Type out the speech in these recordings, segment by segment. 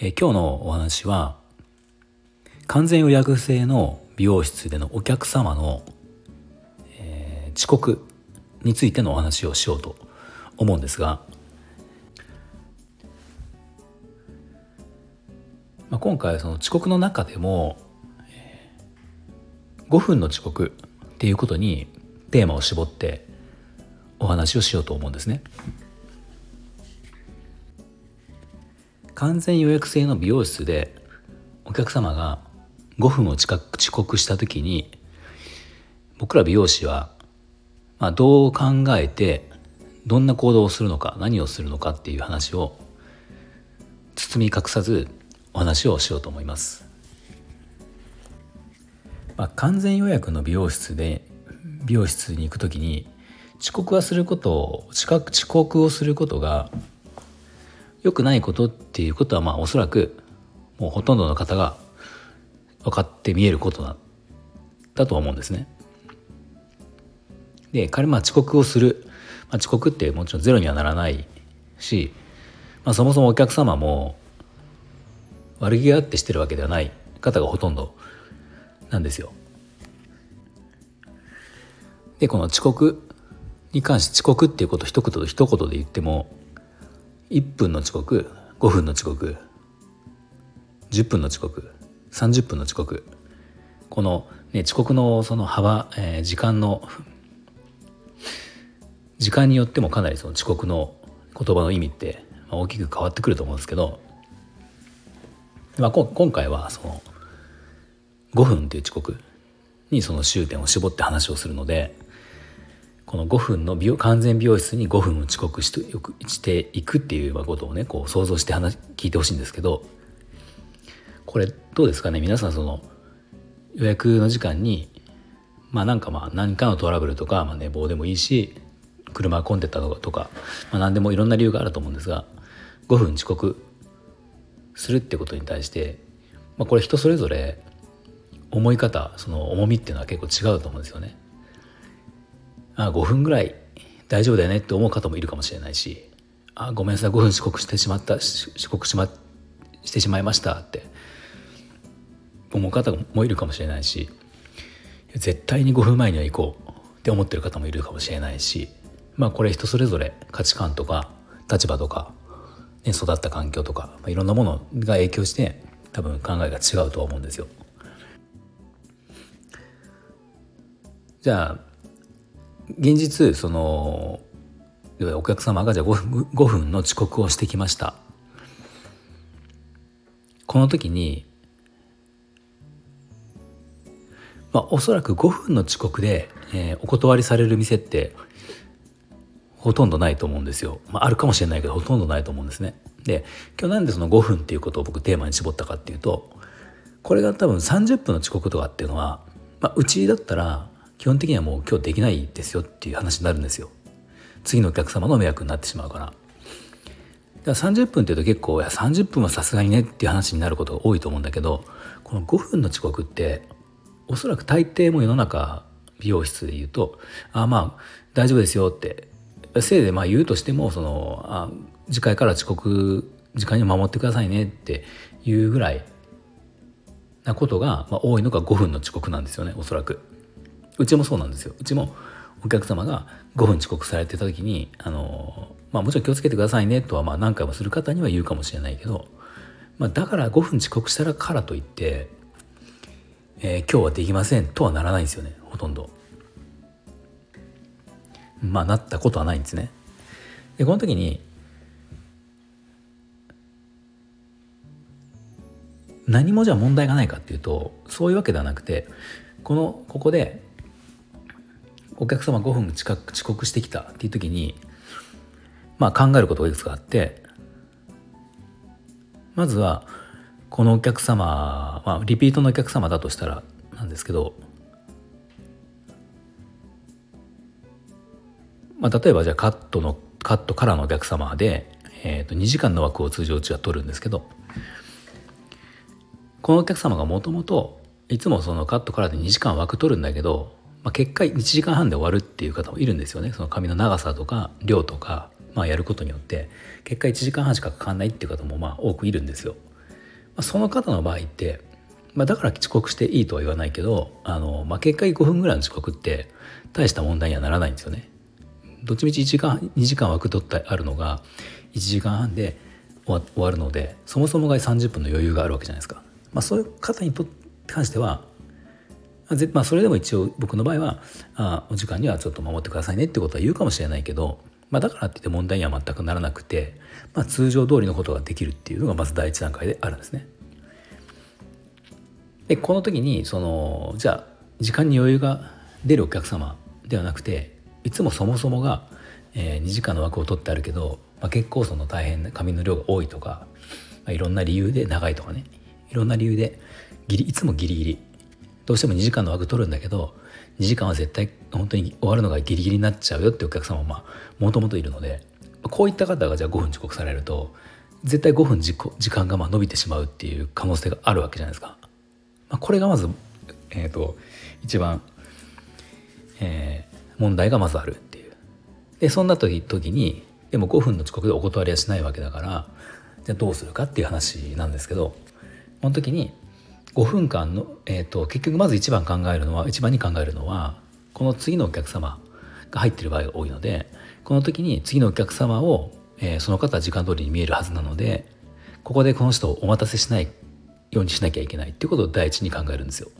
え今日のお話は完全予約制の美容室でのお客様の、えー、遅刻についてのお話をしようと思うんですが、まあ、今回その遅刻の中でも、えー、5分の遅刻っていうことにテーマを絞ってお話をしようと思うんですね。完全予約制の美容室でお客様が5分を近く遅刻した時に僕ら美容師は、まあ、どう考えてどんな行動をするのか何をするのかっていう話を包み隠さずお話をしようと思います。まあ、完全予約の美容室で美容室に行く時に遅刻はすることを遅刻をすることが良くないことっていうことはまあおそらくもうほとんどの方が分かって見えることだだと思うんですね。で彼まあ遅刻をする、まあ、遅刻ってもちろんゼロにはならないし、まあ、そもそもお客様も悪気があってしてるわけではない方がほとんどなんですよ。でこの遅刻に関して遅刻っていうこと一言と一言で言っても1分の遅刻5分の遅刻10分の遅刻30分の遅刻。この、ね、遅刻のその幅、えー、時間の時間によってもかなりその遅刻の言葉の意味って大きく変わってくると思うんですけど、まあ、今回はその5分っていう遅刻にその終点を絞って話をするのでこの5分の美容完全美容室に5分遅刻してよくしていくっていうことをねこう想像して話聞いてほしいんですけどこれどうですかね？皆さんその予約の時間にまあなんかまあ何かのトラブルとか、まあ、寝坊でもいいし車混んでたとか、まあ、何でもいろんな理由があると思うんですが5分遅刻するってことに対して、まあ、これ人それぞれ思い方その重みっていうのは結構違うと思うんですよね。あ5分ぐらい大丈夫だよねって思う方もいるかもしれないしあごめんなさい5分遅刻してしまった遅刻し,、ま、してしまいましたって思う方もいるかもしれないし絶対に5分前には行こうって思ってる方もいるかもしれないしまあこれ人それぞれ価値観とか立場とか、ね、育った環境とか、まあ、いろんなものが影響して多分考えが違うとは思うんですよ。じゃあ現実そのお客様がじゃあ 5, 5分の遅刻をしてきましたこの時にまあ、おそらく5分の遅刻で、えー、お断りされる店ってほとんどないと思うんですよ。まあ、あるかもしれないけどほとんどないと思うんですね。で今日なんでその5分っていうことを僕テーマに絞ったかっていうとこれが多分30分の遅刻とかっていうのは、まあ、うちだったら基本的にはもう今日できないですよっていう話になるんですよ。次のお客様の迷惑になってしまうから。だから30分っていうと結構いや30分はさすがにねっていう話になることが多いと思うんだけどこの5分の遅刻っておそらく大抵も世の中美容室で言うと「あまあ大丈夫ですよ」ってせいでまあ言うとしてもそのあ次回から遅刻時間に守ってくださいねっていうぐらいなことが、まあ、多いのが5分の遅刻なんですよねおそらく。うちもそうなんですよ。うちもお客様が5分遅刻されてた時にあの、まあ、もちろん気をつけてくださいねとはまあ何回もする方には言うかもしれないけど、まあ、だから5分遅刻したらからといってえー、今日はできませんとはならないんですよねほとんどまあなったことはないんですねでこの時に何もじゃ問題がないかっていうとそういうわけではなくてこのここでお客様5分近く遅刻してきたっていう時にまあ、考えることがいくつかあってまずはこのお客様、まあ、リピートのお客様だとしたらなんですけど、まあ、例えばじゃあカットのカットからのお客様で、えー、と2時間の枠を通常うちは取るんですけどこのお客様がもともといつもそのカットからで2時間枠取るんだけど、まあ、結果1時間半で終わるっていう方もいるんですよねその髪の長さとか量とか、まあ、やることによって結果1時間半しかかかんないっていう方もまあ多くいるんですよ。まあ、その方の場合って、まあ、だから遅刻していいとは言わないけどあの、まあ、結果5分ぐらいの遅刻って大した問題にはならないんですよね。どっちみち1時間2時間枠取ってあるのが1時間半で終わるのでそもそもが30分の余裕があるわけじゃないですか。まあ、そういう方にと関してはまあ、それでも一応僕の場合はあお時間にはちょっと守ってくださいねってことは言うかもしれないけど、まあ、だからって言って問題には全くならなくて、まあ、通常通りのことができるっていうのがまず第一段階であるんですね。でこの時にそのじゃあ時間に余裕が出るお客様ではなくていつもそもそもが、えー、2時間の枠を取ってあるけど、まあ、結構その大変な紙の量が多いとか、まあ、いろんな理由で長いとかねいろんな理由でギリいつもギリギリどうしても2時間の枠取るんだけど2時間は絶対本当に終わるのがギリギリになっちゃうよってお客様ももともといるのでこういった方がじゃあ5分遅刻されると絶対5分時間がまあ伸びてしまうっていう可能性があるわけじゃないですか。まあ、これがまず、えーと、一番、えー、問題がまずあるっていう。でそんな時時にでも5分の遅刻でお断りはしないわけだからじゃあどうするかっていう話なんですけどこの時に5分間の、えーと、結局まず一番考えるのは一番に考えるのはこの次のお客様が入ってる場合が多いのでこの時に次のお客様を、えー、その方は時間通りに見えるはずなのでここでこの人をお待たせしないようにしなきゃいけないっていうことを第一に考えるんですよ。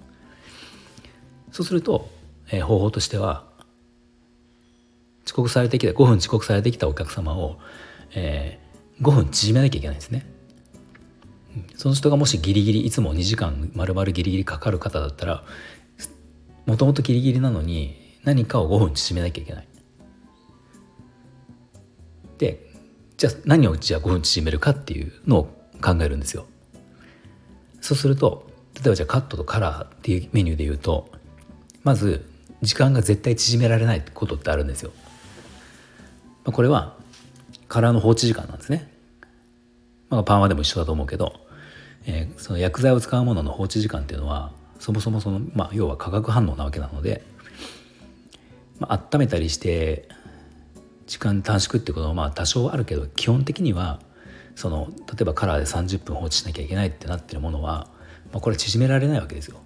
そうすると、えー、方法としては遅刻されてきた5分遅刻されてきたお客様を、えー、5分縮めなきゃいけないんですね。その人がもしギリギリいつも2時間丸々ギリギリかかる方だったらもともとギリギリなのに何かを5分縮めなきゃいけない。でじゃあ何をじゃあ5分縮めるかっていうのを考えるんですよ。そうすると例えばじゃあカットとカラーっていうメニューで言うとまず時間が絶対縮められないことってあるんですよ。これはカラーの放置時間なんですね。まあ、パーマでも一緒だと思うけどえー、その薬剤を使うものの放置時間っていうのはそもそもその、まあ、要は化学反応なわけなので、まあ温めたりして時間短縮っていうことはまあ多少あるけど基本的にはその例えばカラーで30分放置しなきゃいけないってなってるものは、まあ、これ縮められないわけですよ。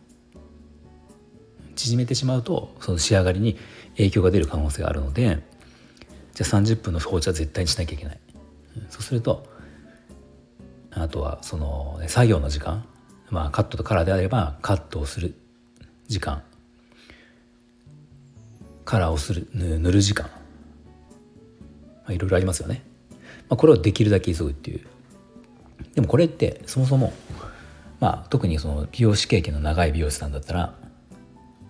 縮めてしまうとその仕上がりに影響が出る可能性があるのでじゃあ30分の放置は絶対にしなきゃいけない。そうするとあとはその作業の時間、まあ、カットとカラーであればカットをする時間。カラーをする塗る時間、まあ、いろいろありますよね、まあ、これをできるだけ急ぐっていう。でもこれってそもそもまあ特にその美容師経験の長い美容師さんだったら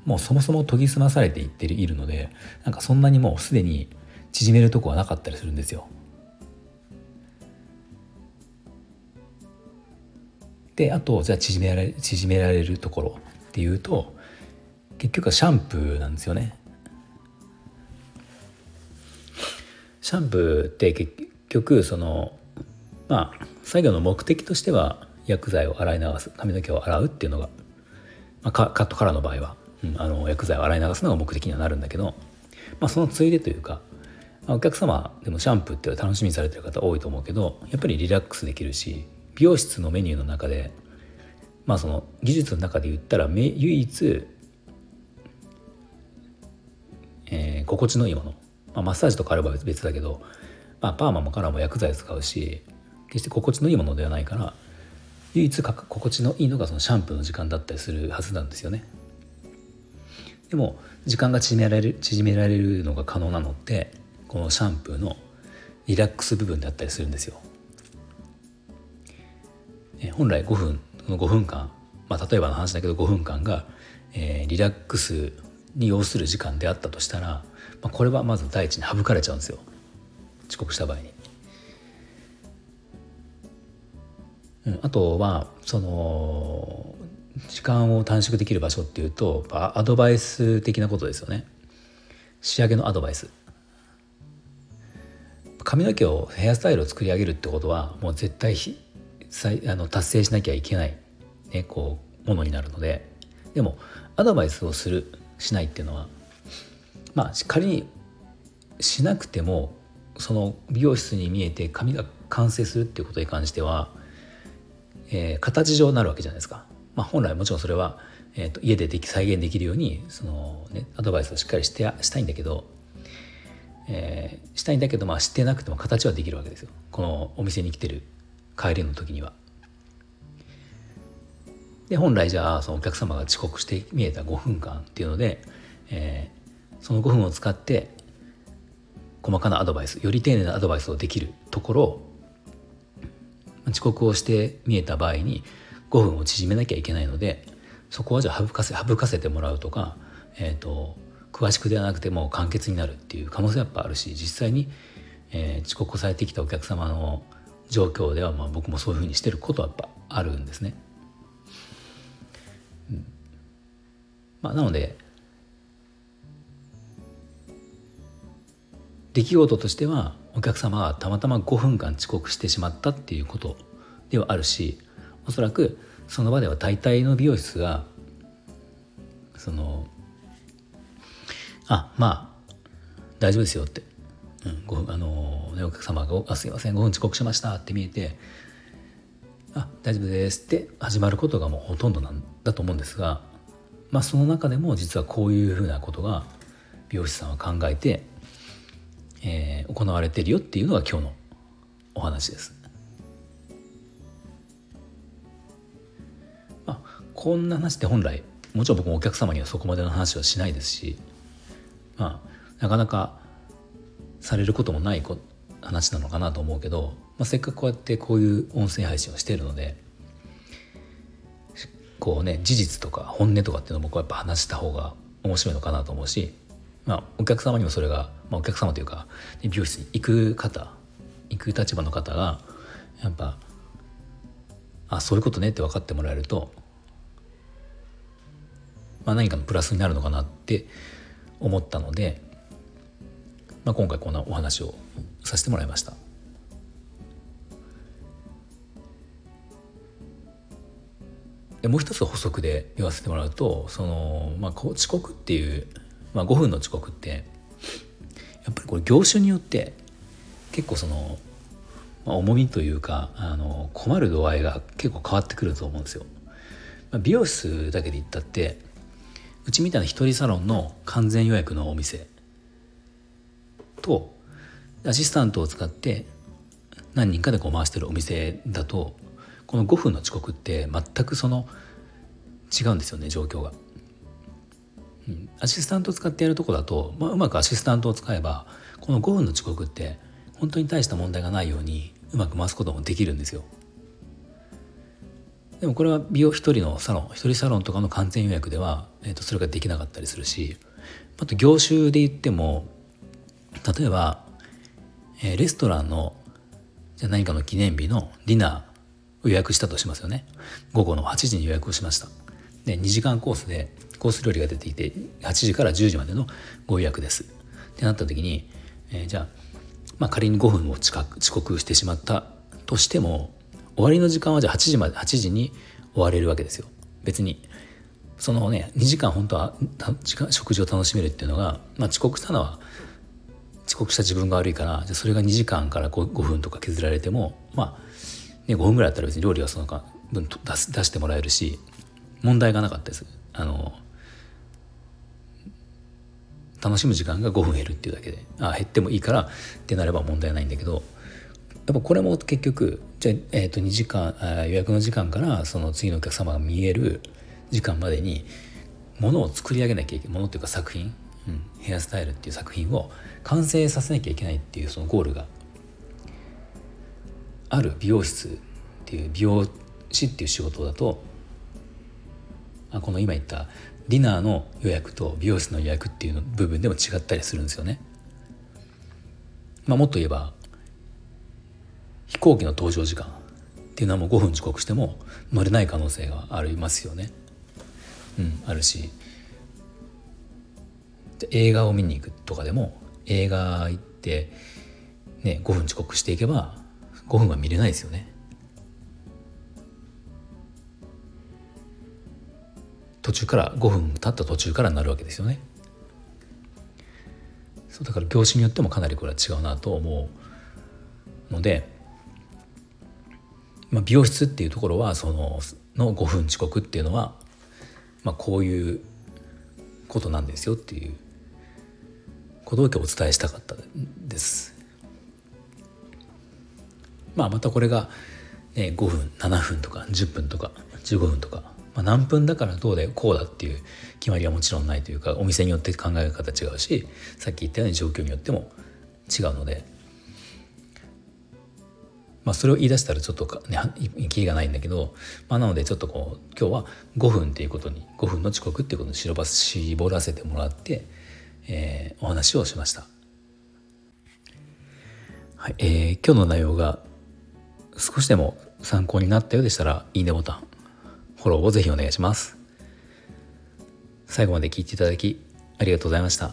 もうそもそも研ぎ澄まされていっているのでなんかそんなにもうすでに縮めるとこはなかったりするんですよ。であとじゃあ縮められ縮められるところっていうと結局はシャンプーなんですよね。シャンプーって結局そのまあ作業の目的としては薬剤を洗い流す髪の毛を洗うっていうのが、まあ、カットカラーの場合は、うん、あの薬剤を洗い流すのが目的にはなるんだけど、まあ、そのついでというか、まあ、お客様でもシャンプーって楽しみにされてる方多いと思うけどやっぱりリラックスできるし美容室のメニューの中でまあその技術の中で言ったら唯一、えー、心地のいいもの、まあ、マッサージとかあれば別だけど、まあ、パーマもカラーも薬剤使うし決して心地のいいものではないから唯一心地のいいのがそのシャンプーの時間だったりするはずなんですよね。でも時間が縮められる縮められるのが可能なのってこのシャンプーのリラックス部分だったりするんですよ。本来5分の5分間、まあ、例えばの話だけど5分間が、えー、リラックスに要する時間であったとしたら、まあ、これはまず第一に省かれちゃうんですよ。遅刻した場合に。うん、あとはその時間を短縮できる場所っていうとアドバイス的なことですよね仕上げのアドバイス髪の毛をヘアスタイルを作り上げるってことはもう絶対あの達成しなきゃいけない、ね、こうものになるのででもアドバイスをするしないっていうのはまあ仮にしなくてもその美容室に見えて髪が完成するっていうことに関しては、えー、形上になるわけじゃないですか。まあ、本来もちろんそれは、えーと、家ででき再現できるようにその、ね、アドバイスをしっかりしてしたいんだけど、えー、したいんだけど、まあ、してなくても形はできるわけですよこのお店に来てる帰りの時には。で本来じゃあそのお客様が遅刻して見えた5分間っていうので、えー、その5分を使って細かなアドバイスより丁寧なアドバイスをできるところ遅刻をして見えた場合に5分を縮めなきゃいけないのでそこはじゃあ省かせ省かせてもらうとか、えーと、詳しくではなくても簡潔になるっていう可能性やっぱあるし実際に、えー、遅刻されてきたお客様の状況では、まあ、僕もそういうふうにしてることはやっぱあるんですね。うんまあ、なので出来事としてはお客様がたまたま5分間遅刻してしまったっていうことではあるしおそらくその場では大体の美容室がそのあまあ大丈夫ですよって、うん、あの、お客様が「あすいません5分遅刻しました」って見えて「あ大丈夫です」って始まることがもうほとんどなんだと思うんですが、まあ、その中でも実はこういうふうなことが美容師さんは考えて、えー、行われてるよっていうのが今日のお話です。まあこんな話って本来もちろん僕もお客様にはそこまでの話はしないですしまあなかなかされることもない話なのかなと思うけど、まあ、せっかくこうやってこういう音声配信をしているのでこうね事実とか本音とかっていうのを僕はやっぱ話した方が面白いのかなと思うし、まあ、お客様にもそれが、まあ、お客様というか美容室に行く方行く立場の方がやっぱあそういうことねって分かってもらえるとまあ、何かのプラスになるのかなって思ったので、まあ、今回こんなお話をさせてもらいました。でもう一つ補足で言わせてもらうとその、まあ、遅刻っていう、まあ、5分の遅刻ってやっぱりこれ業種によって結構その、まあ、重みというかあの困る度合いが結構変わってくると思うんですよ。まあ、美容室だけで言ったってうちみたいな一人サロンの完全予約のお店とアシスタントを使って何人かでこう回してるお店だとこの5分の遅刻って全くその違うんですよね状況が。うん、アシスタントを使ってやるとこだと、まあ、うまくアシスタントを使えばこの5分の遅刻って本当に大した問題がないようにうまく回すこともできるんですよ。でもこれは美容一人のサロン一人サロンとかの完全予約では、えー、とそれができなかったりするしあと業種で言っても例えば、えー、レストランのじゃ何かの記念日のディナーを予約したとしますよね。午後の8時に予約をしました。で2時間コースでコース料理が出ていて8時から10時までのご予約です。ってなった時に、えー、じゃあ、まあ、仮に5分も遅刻してしまったとしても終わりの時間はじゃあ8時まで8時に終われるわけですよ。別にそのね2時間本当は時間食事を楽しめるっていうのが、まあ、遅刻したのは遅刻した自分が悪いからじゃそれが2時間から 5, 5分とか削られてもまあ、ね、5分ぐらいだったら別に料理はその分出す出してもらえるし問題がなかったです。あの楽しむ時間が5分減るっていうだけであ減ってもいいからってなれば問題ないんだけどやっぱこれも結局じゃあ、えー、と2時間予約の時間からその次のお客様が見える時間までにものを作り上げなきゃいけないものっていうか作品、うん、ヘアスタイルっていう作品を完成させなきゃいけないっていうそのゴールがある美容室っていう美容師っていう仕事だとあこの今言ったディナーの予約と美容室の予約っていう部分でも違ったりするんですよね。まあ、もっと言えば飛行機の搭乗時間っていうのはもう5分遅刻しても乗れない可能性がありますよね。うん、あるし映画を見に行くとかでも映画行って、ね、5分遅刻していけば5分は見れないですよね。途中から5分経った途中からなるわけですよね。そうだから業種によってもかなりこれは違うなと思うので、まあ、美容室っていうところはそのの5分遅刻っていうのは、まあ、こういうことなんですよっていうことを今日お伝えしたかったです。まあ、またこれが、ね、5分7分とか10分とか15分とかまあ、何分だからどうだよこうだっていう決まりはもちろんないというかお店によって考え方違うしさっき言ったように状況によっても違うので、まあ、それを言い出したらちょっとね気りがないんだけど、まあ、なのでちょっとこう今日は5分っていうことに5分の遅刻っていうことに絞らせてもらって、えー、お話をしました。はいえー、今日の内容が少しでも参考になったようでしたらいいねボタンフォローをぜひお願いします。最後まで聞いていただきありがとうございました。